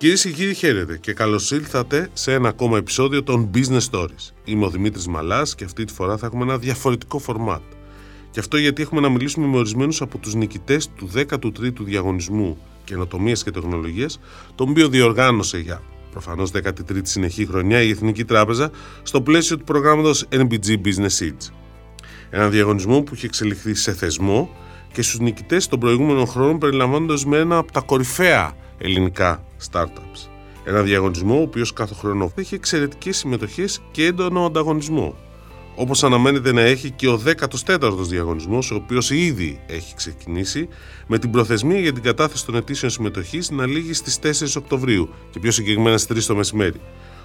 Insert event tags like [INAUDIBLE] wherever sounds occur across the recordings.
Κυρίες και κύριοι, χαίρετε και καλώς ήλθατε σε ένα ακόμα επεισόδιο των Business Stories. Είμαι ο Δημήτρης Μαλάς και αυτή τη φορά θα έχουμε ένα διαφορετικό φορμάτ. Και αυτό γιατί έχουμε να μιλήσουμε με ορισμένους από τους νικητές του 13ου διαγωνισμού καινοτομίας και τεχνολογίας, τον οποίο διοργάνωσε για προφανώς 13η συνεχή χρονιά η Εθνική Τράπεζα στο πλαίσιο του προγράμματος NBG Business Seeds. Ένα διαγωνισμό που έχει εξελιχθεί σε θεσμό και στους νικητές των προηγούμενων χρόνων περιλαμβάνοντας με ένα από τα κορυφαία ελληνικά startups. Ένα διαγωνισμό ο οποίος κάθε χρόνο έχει εξαιρετικές συμμετοχές και έντονο ανταγωνισμό. Όπως αναμένεται να έχει και ο 14ο διαγωνισμός, ο οποίος ήδη έχει ξεκινήσει, με την προθεσμία για την κατάθεση των αιτήσεων συμμετοχής να λήγει στις 4 Οκτωβρίου και πιο συγκεκριμένα στις 3 το μεσημέρι.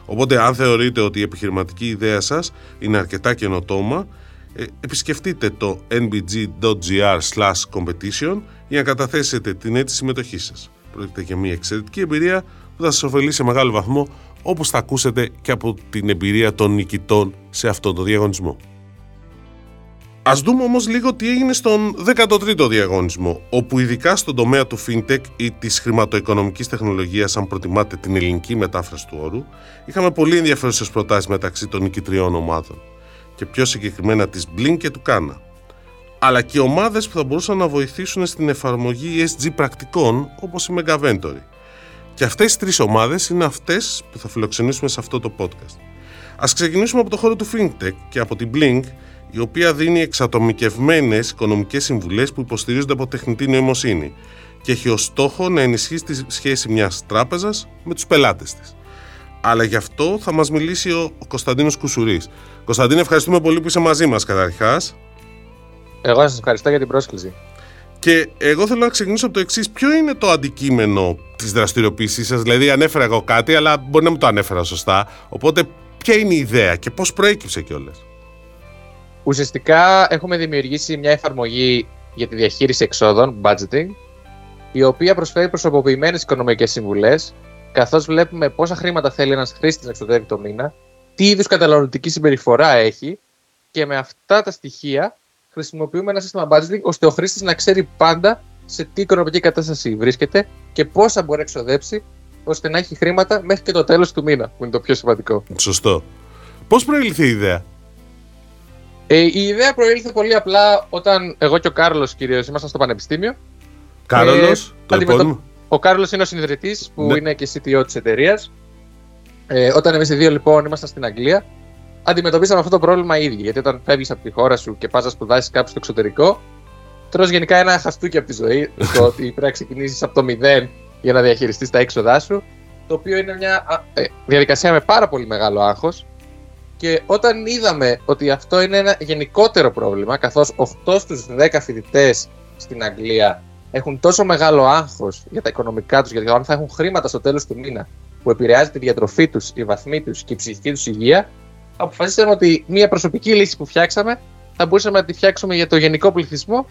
Οπότε, αν θεωρείτε ότι η επιχειρηματική ιδέα σας είναι αρκετά καινοτόμα, ε, επισκεφτείτε το nbg.gr/competition για να καταθέσετε την αίτηση συμμετοχής σας. Πρόκειται για μια εξαιρετική εμπειρία που θα σας ωφελεί σε μεγάλο βαθμό όπως θα ακούσετε και από την εμπειρία των νικητών σε αυτό το διαγωνισμό. Ας δούμε όμως λίγο τι έγινε στον 13ο διαγωνισμό, όπου ειδικά στον τομέα του FinTech ή της χρηματοοικονομικής τεχνολογίας, αν προτιμάτε την ελληνική μετάφραση του όρου, είχαμε πολύ ενδιαφέρουσες προτάσεις μεταξύ των νικητριών ομάδων και πιο συγκεκριμένα της Blink και του Κάνα αλλά και ομάδες που θα μπορούσαν να βοηθήσουν στην εφαρμογή ESG πρακτικών όπως η Megaventory. Και αυτές οι τρεις ομάδες είναι αυτές που θα φιλοξενήσουμε σε αυτό το podcast. Ας ξεκινήσουμε από το χώρο του FinTech και από την Blink, η οποία δίνει εξατομικευμένες οικονομικές συμβουλές που υποστηρίζονται από τεχνητή νοημοσύνη και έχει ως στόχο να ενισχύσει τη σχέση μιας τράπεζας με τους πελάτες της. Αλλά γι' αυτό θα μας μιλήσει ο Κωνσταντίνος Κουσουρής. Κωνσταντίνο, ευχαριστούμε πολύ που είσαι μαζί μας καταρχάς. Εγώ σας ευχαριστώ για την πρόσκληση. Και εγώ θέλω να ξεκινήσω από το εξής. Ποιο είναι το αντικείμενο της δραστηριοποίησής σας, Δηλαδή, ανέφερα εγώ κάτι, αλλά μπορεί να μην το ανέφερα σωστά. Οπότε, ποια είναι η ιδέα και πώς προέκυψε κιόλας; Ουσιαστικά, έχουμε δημιουργήσει μια εφαρμογή για τη διαχείριση εξόδων, budgeting, η οποία προσφέρει προσωποποιημένες οικονομικές συμβουλές, καθώς βλέπουμε πόσα χρήματα θέλει ένας χρήστη να εξοδεύει το μήνα, τι είδους καταναλωτική συμπεριφορά έχει και με αυτά τα στοιχεία χρησιμοποιούμε ένα σύστημα budgeting ώστε ο χρήστης να ξέρει πάντα σε τι οικονομική κατάσταση βρίσκεται και πόσα μπορεί να εξοδέψει ώστε να έχει χρήματα μέχρι και το τέλος του μήνα, που είναι το πιο σημαντικό. Σωστό. Πώς προήλθε η ιδέα, ε, Η ιδέα προήλθε πολύ απλά όταν εγώ και ο Κάρλος κυρίως ήμασταν στο πανεπιστήμιο. Κάρολο, ε, το επόμενο; Ο Κάρλος είναι ο συνειδητής που ναι. είναι και CTO της εταιρείας. Ε, όταν εμείς οι δύο λοιπόν ήμασταν στην Αγγλία, αντιμετωπίσαμε αυτό το πρόβλημα ήδη. Γιατί όταν φεύγεις από τη χώρα σου και πας να σπουδάσεις κάπου στο εξωτερικό, τρως γενικά ένα χαστούκι από τη ζωή. [LAUGHS] το ότι πρέπει να ξεκινήσεις από το μηδέν για να διαχειριστείς τα έξοδά σου. Το οποίο είναι μια ε, διαδικασία με πάρα πολύ μεγάλο άγχος. Και όταν είδαμε ότι αυτό είναι ένα γενικότερο πρόβλημα, καθώς 8 στους 10 φοιτητές στην Αγγλία έχουν τόσο μεγάλο άγχος για τα οικονομικά τους, γιατί αν θα έχουν χρήματα στο τέλος του μήνα που επηρεάζει τη διατροφή τους, η βαθμή τους και η ψυχική τους υγεία, αποφασίσαμε ότι μια προσωπική λύση που φτιάξαμε θα μπορούσαμε να τη φτιάξουμε για το γενικό πληθυσμό,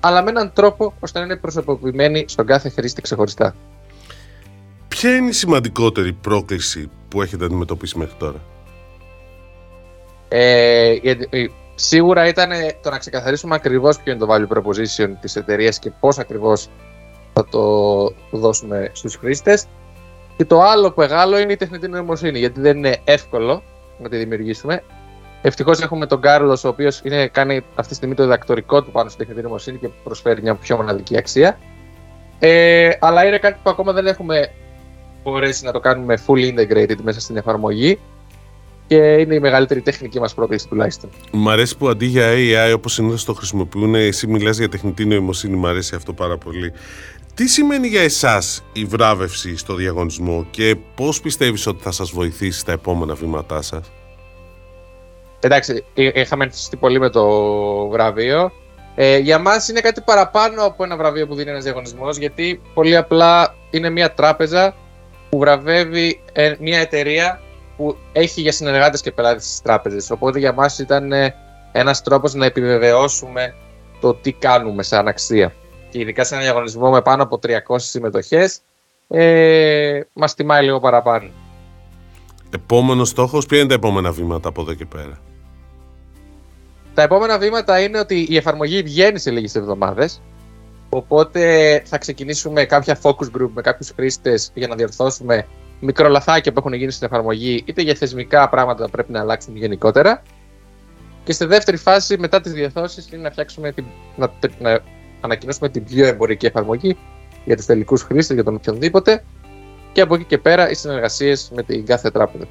αλλά με έναν τρόπο ώστε να είναι προσωποποιημένη στον κάθε χρήστη ξεχωριστά. Ποια είναι η σημαντικότερη πρόκληση που έχετε αντιμετωπίσει μέχρι τώρα; Ε, σίγουρα ήταν το να ξεκαθαρίσουμε ακριβώς ποιο είναι το value proposition της εταιρείας και πώς ακριβώς θα το δώσουμε στους χρήστες. Και το άλλο που μεγάλο είναι η τεχνητή νοημοσύνη, γιατί δεν είναι εύκολο να τη δημιουργήσουμε. Ευτυχώς έχουμε τον Κάρλος, ο οποίος κάνει αυτή τη στιγμή το διδακτορικό του πάνω στην τεχνητή νοημοσύνη και προσφέρει μια πιο μοναδική αξία. Ε, αλλά είναι κάτι που ακόμα δεν έχουμε μπορέσει να το κάνουμε full integrated μέσα στην εφαρμογή και είναι η μεγαλύτερη τεχνική μας πρόκληση τουλάχιστον. Μ' αρέσει που αντί για AI, όπως συνήθως το χρησιμοποιούν, εσύ μιλάς για τεχνητή νοημοσύνη. Μ' αρέσει αυτό πάρα πολύ. Τι σημαίνει για εσάς η βράβευση στο διαγωνισμό και πώς πιστεύεις ότι θα σας βοηθήσει στα επόμενα βήματά σας; Εντάξει, είχαμε ενθουσιαστεί πολύ με το βραβείο. Ε, για μας είναι κάτι παραπάνω από ένα βραβείο που δίνει ένας διαγωνισμός, γιατί πολύ απλά είναι μια τράπεζα που βραβεύει ε, μια εταιρεία που έχει για συνεργάτες και πελάτες τι τράπεζες. Οπότε για μας ήταν ε, ένας τρόπος να επιβεβαιώσουμε το τι κάνουμε σαν αξία και ειδικά σε ένα διαγωνισμό με πάνω από 300 συμμετοχές, ε, μας τιμάει λίγο παραπάνω. Επόμενος στόχος, ποια είναι τα επόμενα βήματα από εδώ και πέρα; Τα επόμενα βήματα είναι ότι η εφαρμογή βγαίνει σε λίγες εβδομάδες. Οπότε θα ξεκινήσουμε κάποια focus group με κάποιους χρήστες για να διορθώσουμε μικρολαθάκια που έχουν γίνει στην εφαρμογή, είτε για θεσμικά πράγματα που πρέπει να αλλάξουν γενικότερα. Και στη δεύτερη φάση, μετά τις διορθώσεις, είναι να, φτιάξουμε την, να, να ανακοινώσουμε την πιο εμπορική εφαρμογή για τους τελικούς χρήστες, για τον οποιονδήποτε. Και από εκεί και πέρα οι συνεργασίες με την κάθε τράπεζα.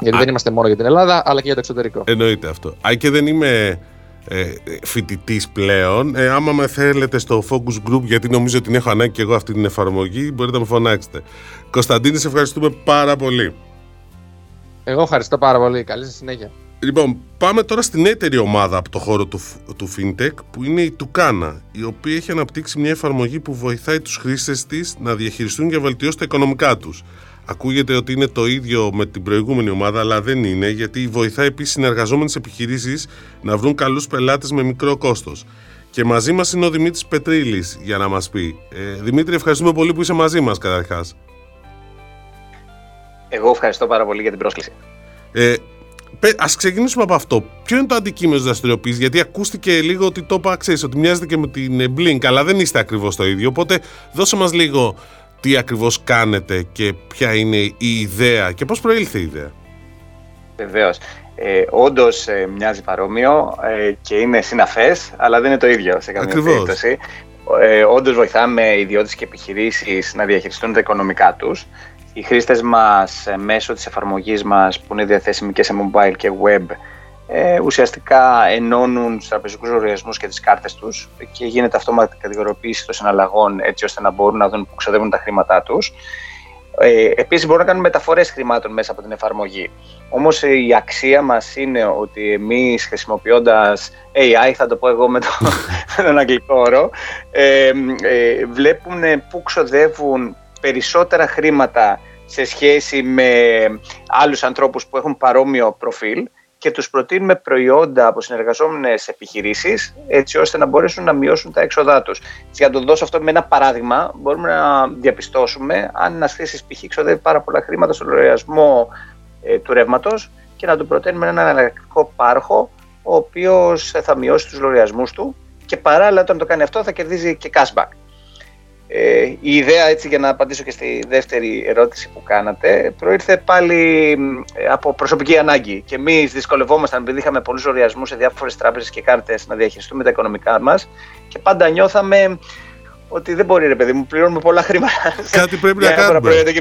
Γιατί α, δεν είμαστε μόνο για την Ελλάδα, αλλά και για το εξωτερικό. Εννοείται αυτό. Αν και δεν είμαι ε, φοιτητής πλέον, ε, άμα με θέλετε στο Focus Group, γιατί νομίζω ότι την έχω ανάγκη και εγώ αυτή την εφαρμογή, μπορείτε να με φωνάξετε. Κωνσταντίνη, σε ευχαριστούμε πάρα πολύ. Εγώ ευχαριστώ πάρα πολύ. Καλή σας συνέχεια. Λοιπόν, πάμε τώρα στην έτερη ομάδα από το χώρο του, του FinTech που είναι η Tucana, η οποία έχει αναπτύξει μια εφαρμογή που βοηθάει τους χρήστες της να διαχειριστούν και βελτιώσουν τα οικονομικά τους. Ακούγεται ότι είναι το ίδιο με την προηγούμενη ομάδα, αλλά δεν είναι, γιατί βοηθάει επίσης συνεργαζόμενες επιχειρήσεις να βρουν καλούς πελάτες με μικρό κόστος. Και μαζί μας είναι ο Δημήτρης Πετρίλης για να μας πει. Ε, Δημήτρη, ευχαριστούμε πολύ που είσαι μαζί μας καταρχάς. Εγώ ευχαριστώ πάρα πολύ για την πρόσκληση. Ε, Α ξεκινήσουμε από αυτό. Ποιο είναι το αντικείμενο δραστηριοποίησης, Γιατί ακούστηκε λίγο ότι το είπα, ξέρεις, ότι μοιάζεται και με την Blink, αλλά δεν είστε ακριβώς το ίδιο. Οπότε δώσε μας λίγο τι ακριβώς κάνετε και ποια είναι η ιδέα και πώς προήλθε η ιδέα. Βεβαίως. Ε, Όντως ε, μοιάζει παρόμοιο ε, και είναι συναφές, αλλά δεν είναι το ίδιο σε καμία Ακριβώς. περίπτωση. Ε, Όντως βοηθάμε ιδιώτες και επιχειρήσεις να διαχειριστούν τα οικονομικά τους. Οι χρήστες μας ε, μέσω της εφαρμογής μας που είναι διαθέσιμη και σε mobile και web ε, ουσιαστικά ενώνουν τους τραπεζικούς λογαριασμούς και τις κάρτες τους και γίνεται αυτόματη κατηγοριοποίηση των συναλλαγών έτσι ώστε να μπορούν να δουν που ξοδεύουν τα χρήματά τους. Ε, Επίσης, μπορούν να κάνουν μεταφορές χρημάτων μέσα από την εφαρμογή. Όμως ε, η αξία μας είναι ότι εμείς χρησιμοποιώντας AI, θα το πω εγώ με, το, [LAUGHS] τον αγγλικό όρο, ε, ε, βλέπουν πού ξοδεύουν περισσότερα χρήματα σε σχέση με άλλους ανθρώπους που έχουν παρόμοιο προφίλ και τους προτείνουμε προϊόντα από συνεργαζόμενες επιχειρήσεις έτσι ώστε να μπορέσουν να μειώσουν τα έξοδά τους. για να το δώσω αυτό με ένα παράδειγμα, μπορούμε να διαπιστώσουμε αν ένας χρήστη π.χ. ξοδεύει πάρα πολλά χρήματα στο λογαριασμό ε, του ρεύματος και να του προτείνουμε ένα εναλλακτικό πάροχο ο οποίος θα μειώσει τους λογαριασμούς του και παράλληλα όταν το κάνει αυτό θα κερδίζει και cashback. Ε, η ιδέα, έτσι για να απαντήσω και στη δεύτερη ερώτηση που κάνατε, προήρθε πάλι από προσωπική ανάγκη. Και εμείς δυσκολευόμασταν επειδή είχαμε πολλούς οριασμού σε διάφορες τράπεζες και κάρτες να διαχειριστούμε τα οικονομικά μας και πάντα νιώθαμε ότι δεν μπορεί, ρε παιδί μου, πληρώνουμε πολλά χρήματα. [LAUGHS] Κάτι πρέπει να κάνουμε. Προϊόντα και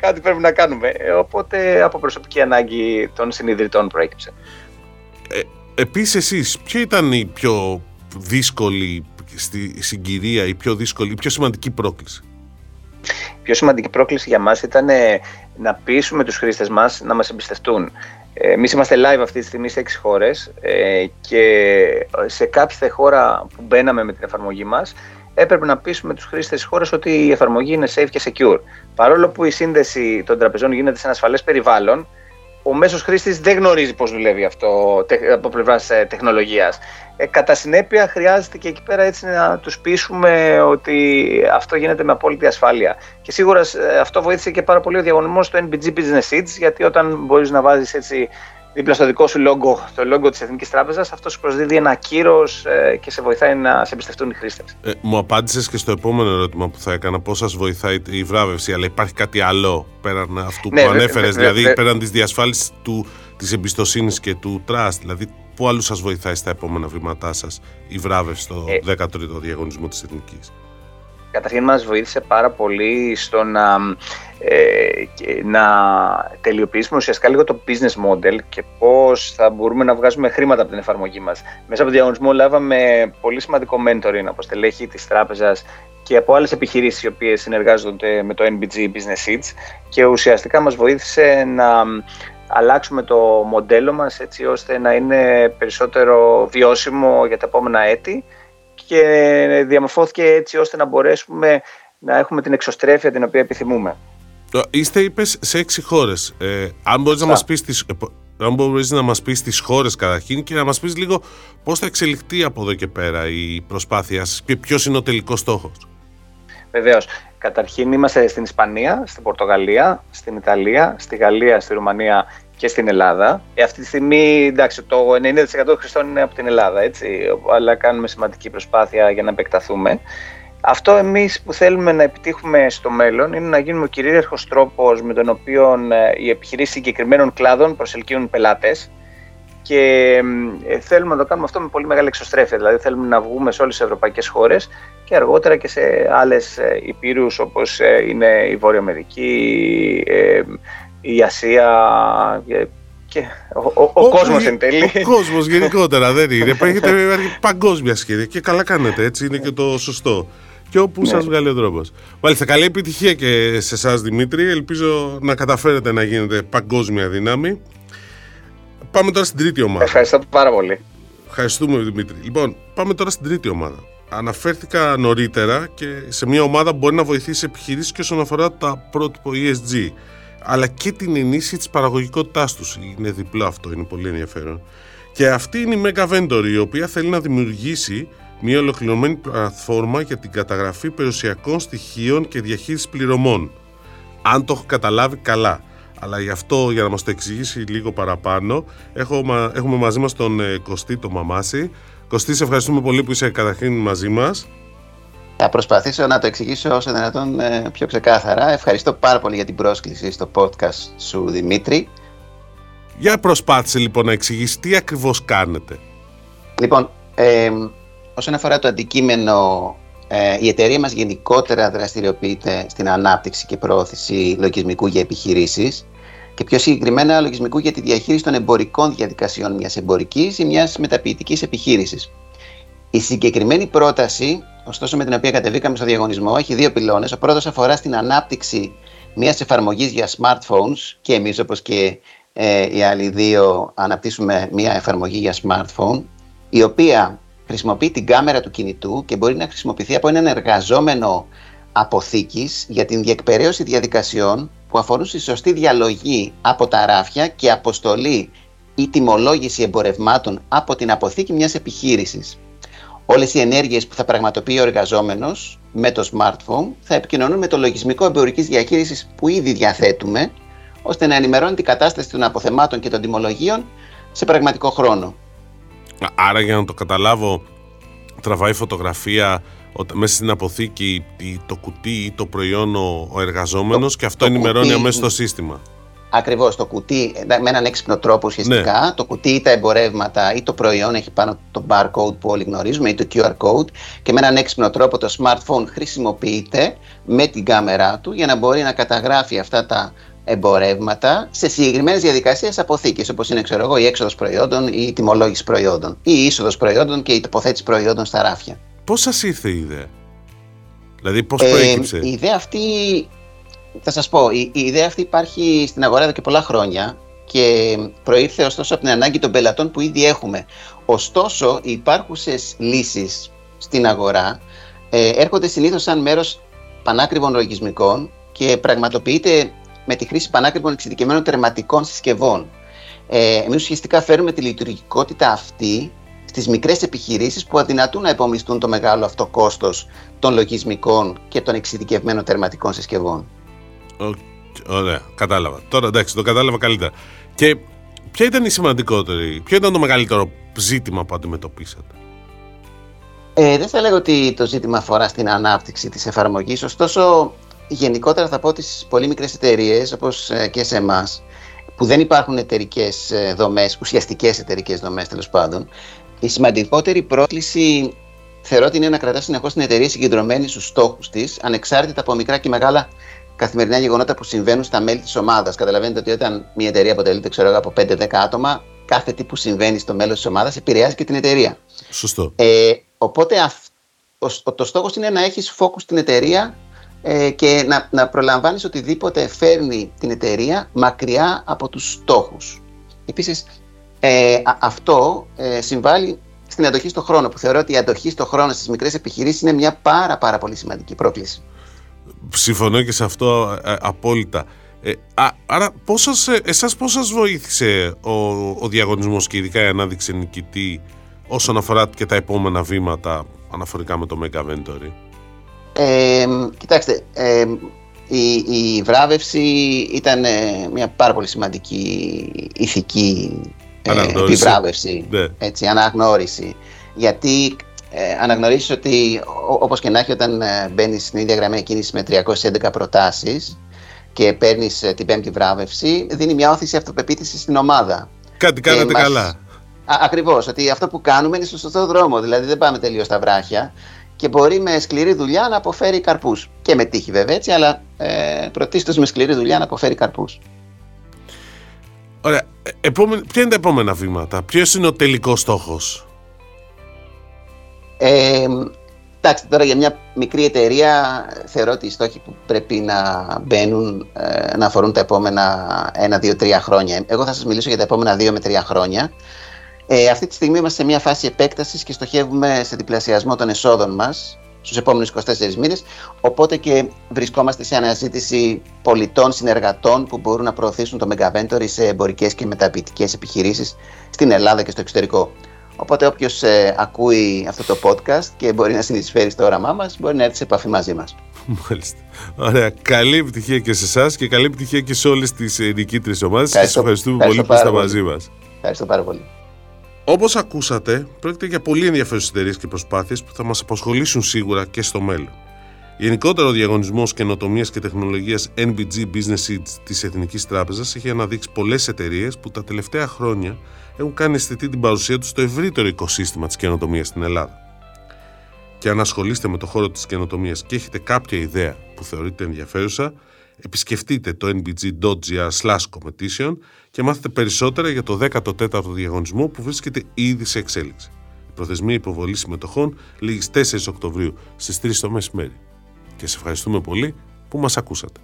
Κάτι πρέπει να κάνουμε. Ε, οπότε από προσωπική ανάγκη των συνειδητών προέκυψε. Ε, Επίσης, εσείς, ποια ήταν η πιο δύσκολη στη συγκυρία η πιο δύσκολη, η πιο σημαντική πρόκληση; Η πιο σημαντική πρόκληση για μας ήταν ε, να πείσουμε τους χρήστες μας να μας εμπιστευτούν. Ε, Εμείς είμαστε live αυτή τη στιγμή σε 6 χώρες ε, και σε κάποια χώρα που μπαίναμε με την εφαρμογή μας έπρεπε να πείσουμε τους χρήστες της χώρας ότι η εφαρμογή είναι safe και secure. Παρόλο που η σύνδεση των τραπεζών γίνεται σε ένα ασφαλές περιβάλλον, ο μέσος χρήστης δεν γνωρίζει πώς δουλεύει αυτό από πλευράς τεχνολογίας. Ε, κατά συνέπεια, χρειάζεται και εκεί πέρα έτσι να τους πείσουμε ότι αυτό γίνεται με απόλυτη ασφάλεια. Και σίγουρα ε, αυτό βοήθησε και πάρα πολύ ο διαγωνισμός στο NBG Business Seeds, γιατί όταν μπορείς να βάζεις έτσι δίπλα στο δικό σου λόγο, το λόγο της Εθνικής Τράπεζας, αυτό σου προσδίδει ένα κύρος ε, και σε βοηθάει να σε εμπιστευτούν οι χρήστες. Ε, μου απάντησες και στο επόμενο ερώτημα που θα έκανα, πώς σας βοηθάει η βράβευση, αλλά υπάρχει κάτι άλλο πέραν αυτού ναι, που ανέφερες, δηλαδή πέραν της διασφάλισης της εμπιστοσύνης και του trust, δηλαδή πού αλλού σας βοηθάει στα επόμενα βήματά σας η βράβευση στο ε, 13ο διαγωνισμό της Εθνικής; Καταρχήν μας βοήθησε πάρα πολύ στο να, ε, να τελειοποιήσουμε ουσιαστικά λίγο το business model και πώς θα μπορούμε να βγάζουμε χρήματα από την εφαρμογή μας. Μέσα από το διαγωνισμό λάβαμε πολύ σημαντικό mentoring από στελέχη της τράπεζας και από άλλες επιχειρήσεις οι οποίες συνεργάζονται με το NBG Business Seeds και ουσιαστικά μας βοήθησε να αλλάξουμε το μοντέλο μας έτσι ώστε να είναι περισσότερο βιώσιμο για τα επόμενα έτη και διαμορφώθηκε έτσι ώστε να μπορέσουμε να έχουμε την εξωστρέφεια την οποία επιθυμούμε. Είστε, είπες, σε έξι χώρες. Ε, αν μπορείς να μας πεις τις, αν μπορείς να μας πεις τις χώρες καταρχήν και να μας πεις λίγο πώς θα εξελιχθεί από εδώ και πέρα η προσπάθεια σας και ποιος είναι ο τελικός στόχος. Βεβαίως. Καταρχήν είμαστε στην Ισπανία, στην Πορτογαλία, στην Ιταλία, στη Γαλλία, στη Ρουμανία και στην Ελλάδα. Ε, αυτή τη στιγμή, εντάξει, το 90% των χρηστών είναι από την Ελλάδα, έτσι, αλλά κάνουμε σημαντική προσπάθεια για να επεκταθούμε. Αυτό εμείς που θέλουμε να επιτύχουμε στο μέλλον είναι να γίνουμε ο κυρίαρχος τρόπος με τον οποίο ε, οι επιχειρήσεις συγκεκριμένων κλάδων προσελκύουν πελάτες και ε, θέλουμε να το κάνουμε αυτό με πολύ μεγάλη εξωστρέφεια. Δηλαδή θέλουμε να βγούμε σε όλες τις ευρωπαϊκές χώρες και αργότερα και σε άλλες ε, υπήρους όπως είναι η Βόρεια Αμερική, η Ασία και ο, ο, ο, κόσμος εν τέλει. Ο κόσμος [LAUGHS] γενικότερα δεν είναι. Έχετε παγκόσμια σχέδια και καλά κάνετε έτσι είναι και το σωστό και όπου ναι. σας βγάλει ο τρόπο. Μάλιστα, καλή επιτυχία και σε εσάς Δημήτρη. Ελπίζω να καταφέρετε να γίνετε παγκόσμια δύναμη. Πάμε τώρα στην τρίτη ομάδα. Ευχαριστώ πάρα πολύ. Ευχαριστούμε Δημήτρη. Λοιπόν, πάμε τώρα στην τρίτη ομάδα. Αναφέρθηκα νωρίτερα και σε μια ομάδα που μπορεί να βοηθήσει επιχειρήσεις και όσον αφορά τα πρότυπο ESG αλλά και την ενίσχυση της παραγωγικότητάς τους. Είναι διπλό αυτό, είναι πολύ ενδιαφέρον. Και αυτή είναι η Mega Vendor, η οποία θέλει να δημιουργήσει μια ολοκληρωμένη πλατφόρμα για την καταγραφή περιουσιακών στοιχείων και διαχείρισης πληρωμών. Αν το έχω καταλάβει καλά. Αλλά γι' αυτό, για να μας το εξηγήσει λίγο παραπάνω, έχω, έχουμε μαζί μας τον ε, Κωστή το Μαμάση. Κωστή, σε ευχαριστούμε πολύ που είσαι καταρχήν μαζί μας. Θα προσπαθήσω να το εξηγήσω όσο δυνατόν ε, πιο ξεκάθαρα. Ευχαριστώ πάρα πολύ για την πρόσκληση στο podcast σου, Δημήτρη. Για προσπάθησε λοιπόν να εξηγήσεις τι ακριβώς κάνετε. Λοιπόν, ε, Όσον αφορά το αντικείμενο, ε, η εταιρεία μας γενικότερα δραστηριοποιείται στην ανάπτυξη και προώθηση λογισμικού για επιχειρήσεις και πιο συγκεκριμένα λογισμικού για τη διαχείριση των εμπορικών διαδικασιών μιας εμπορικής ή μιας μεταποιητικής επιχείρησης. Η συγκεκριμένη πρόταση, ωστόσο με την οποία κατεβήκαμε στο διαγωνισμό, έχει δύο πυλώνες. Ο πρώτος αφορά στην ανάπτυξη μιας εφαρμογής για smartphones και εμείς όπως και ε, οι άλλοι δύο αναπτύσσουμε μια εφαρμογή για smartphone η οποία χρησιμοποιεί την κάμερα του κινητού και μπορεί να χρησιμοποιηθεί από έναν εργαζόμενο αποθήκης για την διεκπαιρέωση διαδικασιών που αφορούν στη σωστή διαλογή από τα ράφια και αποστολή ή τιμολόγηση εμπορευμάτων από την αποθήκη μιας επιχείρησης. Όλες οι ενέργειες που θα πραγματοποιεί ο εργαζόμενος με το smartphone θα επικοινωνούν με το λογισμικό εμπορικής διαχείρισης που ήδη διαθέτουμε, ώστε να ενημερώνει την κατάσταση των αποθεμάτων και των τιμολογίων σε πραγματικό χρόνο. Άρα για να το καταλάβω, τραβάει φωτογραφία μέσα στην αποθήκη το κουτί ή το προϊόν ο, ο εργαζόμενος και αυτό ενημερώνει αμέσως το σύστημα. Ακριβώς. Το κουτί, με έναν έξυπνο τρόπο ουσιαστικά, ναι. το κουτί ή τα εμπορεύματα ή το προϊόν έχει πάνω το barcode που όλοι γνωρίζουμε ή το QR code και με έναν έξυπνο τρόπο το smartphone χρησιμοποιείται με την κάμερά του για να μπορεί να καταγράφει αυτά τα εμπορεύματα σε συγκεκριμένες διαδικασίες αποθήκης, όπως είναι ξέρω εγώ, η έξοδος προϊόντων ή η τιμολόγηση προϊόντων, ή η είσοδος προϊόντων και η τοποθέτηση προϊόντων στα ράφια. Πώς σας ήρθε η ιδέα, Δηλαδή, πώς ε, προέκυψε; Η ιδέα αυτή, θα σας πω, η, η ιδέα αυτή υπάρχει στην αγορά εδώ και πολλά χρόνια και προήρθε ωστόσο από την ανάγκη των πελατών που ήδη έχουμε. Ωστόσο, οι υπάρχουσες λύσεις στην αγορά ε, έρχονται συνήθως σαν μέρος πανάκριβων λογισμικών και πραγματοποιείται με τη χρήση πανάκριβων εξειδικευμένων τερματικών συσκευών. Ε, Εμείς ουσιαστικά φέρουμε τη λειτουργικότητα αυτή στις μικρές επιχειρήσεις που αδυνατούν να επομιστούν το μεγάλο αυτό κόστος των λογισμικών και των εξειδικευμένων τερματικών συσκευών. Ωραία, κατάλαβα. Τώρα εντάξει, το κατάλαβα καλύτερα. Και ποια ήταν η σημαντικότερη, ποιο ήταν το μεγαλύτερο ζήτημα που αντιμετωπίσατε; Ε, δεν θα λέγω ότι το ζήτημα αφορά στην ανάπτυξη της εφαρμογής, ωστόσο γενικότερα θα πω ότι στις πολύ μικρές εταιρείες, όπως ε, και σε εμάς, που δεν υπάρχουν εταιρικές ε, δομές, ουσιαστικές εταιρικές δομές τέλος πάντων, η σημαντικότερη πρόκληση θεωρώ ότι είναι να κρατάς συνεχώς την εταιρεία συγκεντρωμένη στους στόχους της, ανεξάρτητα από μικρά και μεγάλα καθημερινά γεγονότα που συμβαίνουν στα μέλη της ομάδας. Καταλαβαίνετε ότι όταν μια εταιρεία αποτελείται ξέρω, από 5-10 άτομα, κάθε τι που συμβαίνει στο μέλος της ομάδας επηρεάζει και την εταιρεία. Σωστό. Ε, οπότε το στόχος είναι να έχεις focus στην εταιρεία ε, και να, να προλαμβάνεις οτιδήποτε φέρνει την εταιρεία μακριά από τους στόχους. Επίσης, ε, αυτό ε, συμβάλλει στην αντοχή στον χρόνο, που θεωρώ ότι η αντοχή στον χρόνο στις μικρές επιχειρήσεις είναι μια πάρα πάρα πολύ σημαντική πρόκληση. Συμφωνώ και σε αυτό ε, απόλυτα. Ε, α, άρα, πώς σας, ε, εσάς πώς σας βοήθησε ο, ο διαγωνισμός και ειδικά η ανάδειξη νικητή όσον αφορά και τα επόμενα βήματα αναφορικά με το Mega Ventory; Ε, κοιτάξτε, ε, η, η βράβευση ήταν ε, μια πάρα πολύ σημαντική ηθική ε, επιβράβευση, ναι. έτσι, αναγνώριση. Γιατί ε, αναγνωρίσεις ότι όπως και να έχει όταν ε, μπαίνεις στην ίδια γραμμή κίνηση με 311 προτάσεις και παίρνεις ε, την πέμπτη βράβευση, δίνει μια όθηση αυτοπεποίθησης στην ομάδα. Κάτι κάνατε μας... καλά. Ακριβώς, ότι αυτό που κάνουμε είναι στο σωστό δρόμο. Δηλαδή δεν πάμε τελείως στα βράχια και μπορεί με σκληρή δουλειά να αποφέρει καρπούς. Και με τύχη βέβαια έτσι, αλλά ε, πρωτίστως με σκληρή δουλειά να αποφέρει καρπούς. Ωραία. Ε, επόμενη, ποια είναι τα επόμενα βήματα, Ποιος είναι ο τελικός στόχος; Ε, εντάξει, τώρα για μια μικρή εταιρεία θεωρώ ότι οι στόχοι που πρέπει να μπαίνουν ε, να αφορούν τα επόμενα ένα, δύο, τρία χρόνια. Εγώ θα σας μιλήσω για τα επόμενα δύο με τρία χρόνια. Ε, αυτή τη στιγμή είμαστε σε μια φάση επέκτασης και στοχεύουμε σε διπλασιασμό των εσόδων μας στους επόμενους 24 μήνες. Οπότε και βρισκόμαστε σε αναζήτηση πολιτών, συνεργατών που μπορούν να προωθήσουν το Megaventory σε εμπορικές και μεταποιητικές επιχειρήσεις στην Ελλάδα και στο εξωτερικό. Οπότε όποιος ε, ακούει αυτό το podcast και μπορεί να συνεισφέρει στο όραμά μας, μπορεί να έρθει σε επαφή μαζί μας. Μάλιστα. Ωραία. Καλή επιτυχία και σε εσάς και καλή επιτυχία και σε όλες τις ε, νικήτριες ομάδες. Σας ευχαριστούμε πολύ που είστε μαζί μας. Ευχαριστώ πάρα πολύ. Όπως ακούσατε, πρόκειται για πολύ ενδιαφέρουσες εταιρείες και προσπάθειες που θα μας απασχολήσουν σίγουρα και στο μέλλον. Γενικότερο, διαγωνισμός καινοτομίας και τεχνολογίας NBG Business Seeds της Εθνικής Τράπεζας έχει αναδείξει πολλές εταιρείες που τα τελευταία χρόνια έχουν κάνει αισθητή την παρουσία τους στο ευρύτερο οικοσύστημα της καινοτομίας στην Ελλάδα. Και αν ασχολείστε με το χώρο της καινοτομίας και έχετε κάποια ιδέα που θεωρείτε ενδιαφέρουσα, επισκεφτείτε το nbg.gr competition και μάθετε περισσότερα για το 14ο διαγωνισμό που βρίσκεται ήδη σε εξέλιξη. Η προθεσμία υποβολής συμμετοχών λήγει 4 Οκτωβρίου στις 3 το μεσημέρι. Και σε ευχαριστούμε πολύ που μας ακούσατε.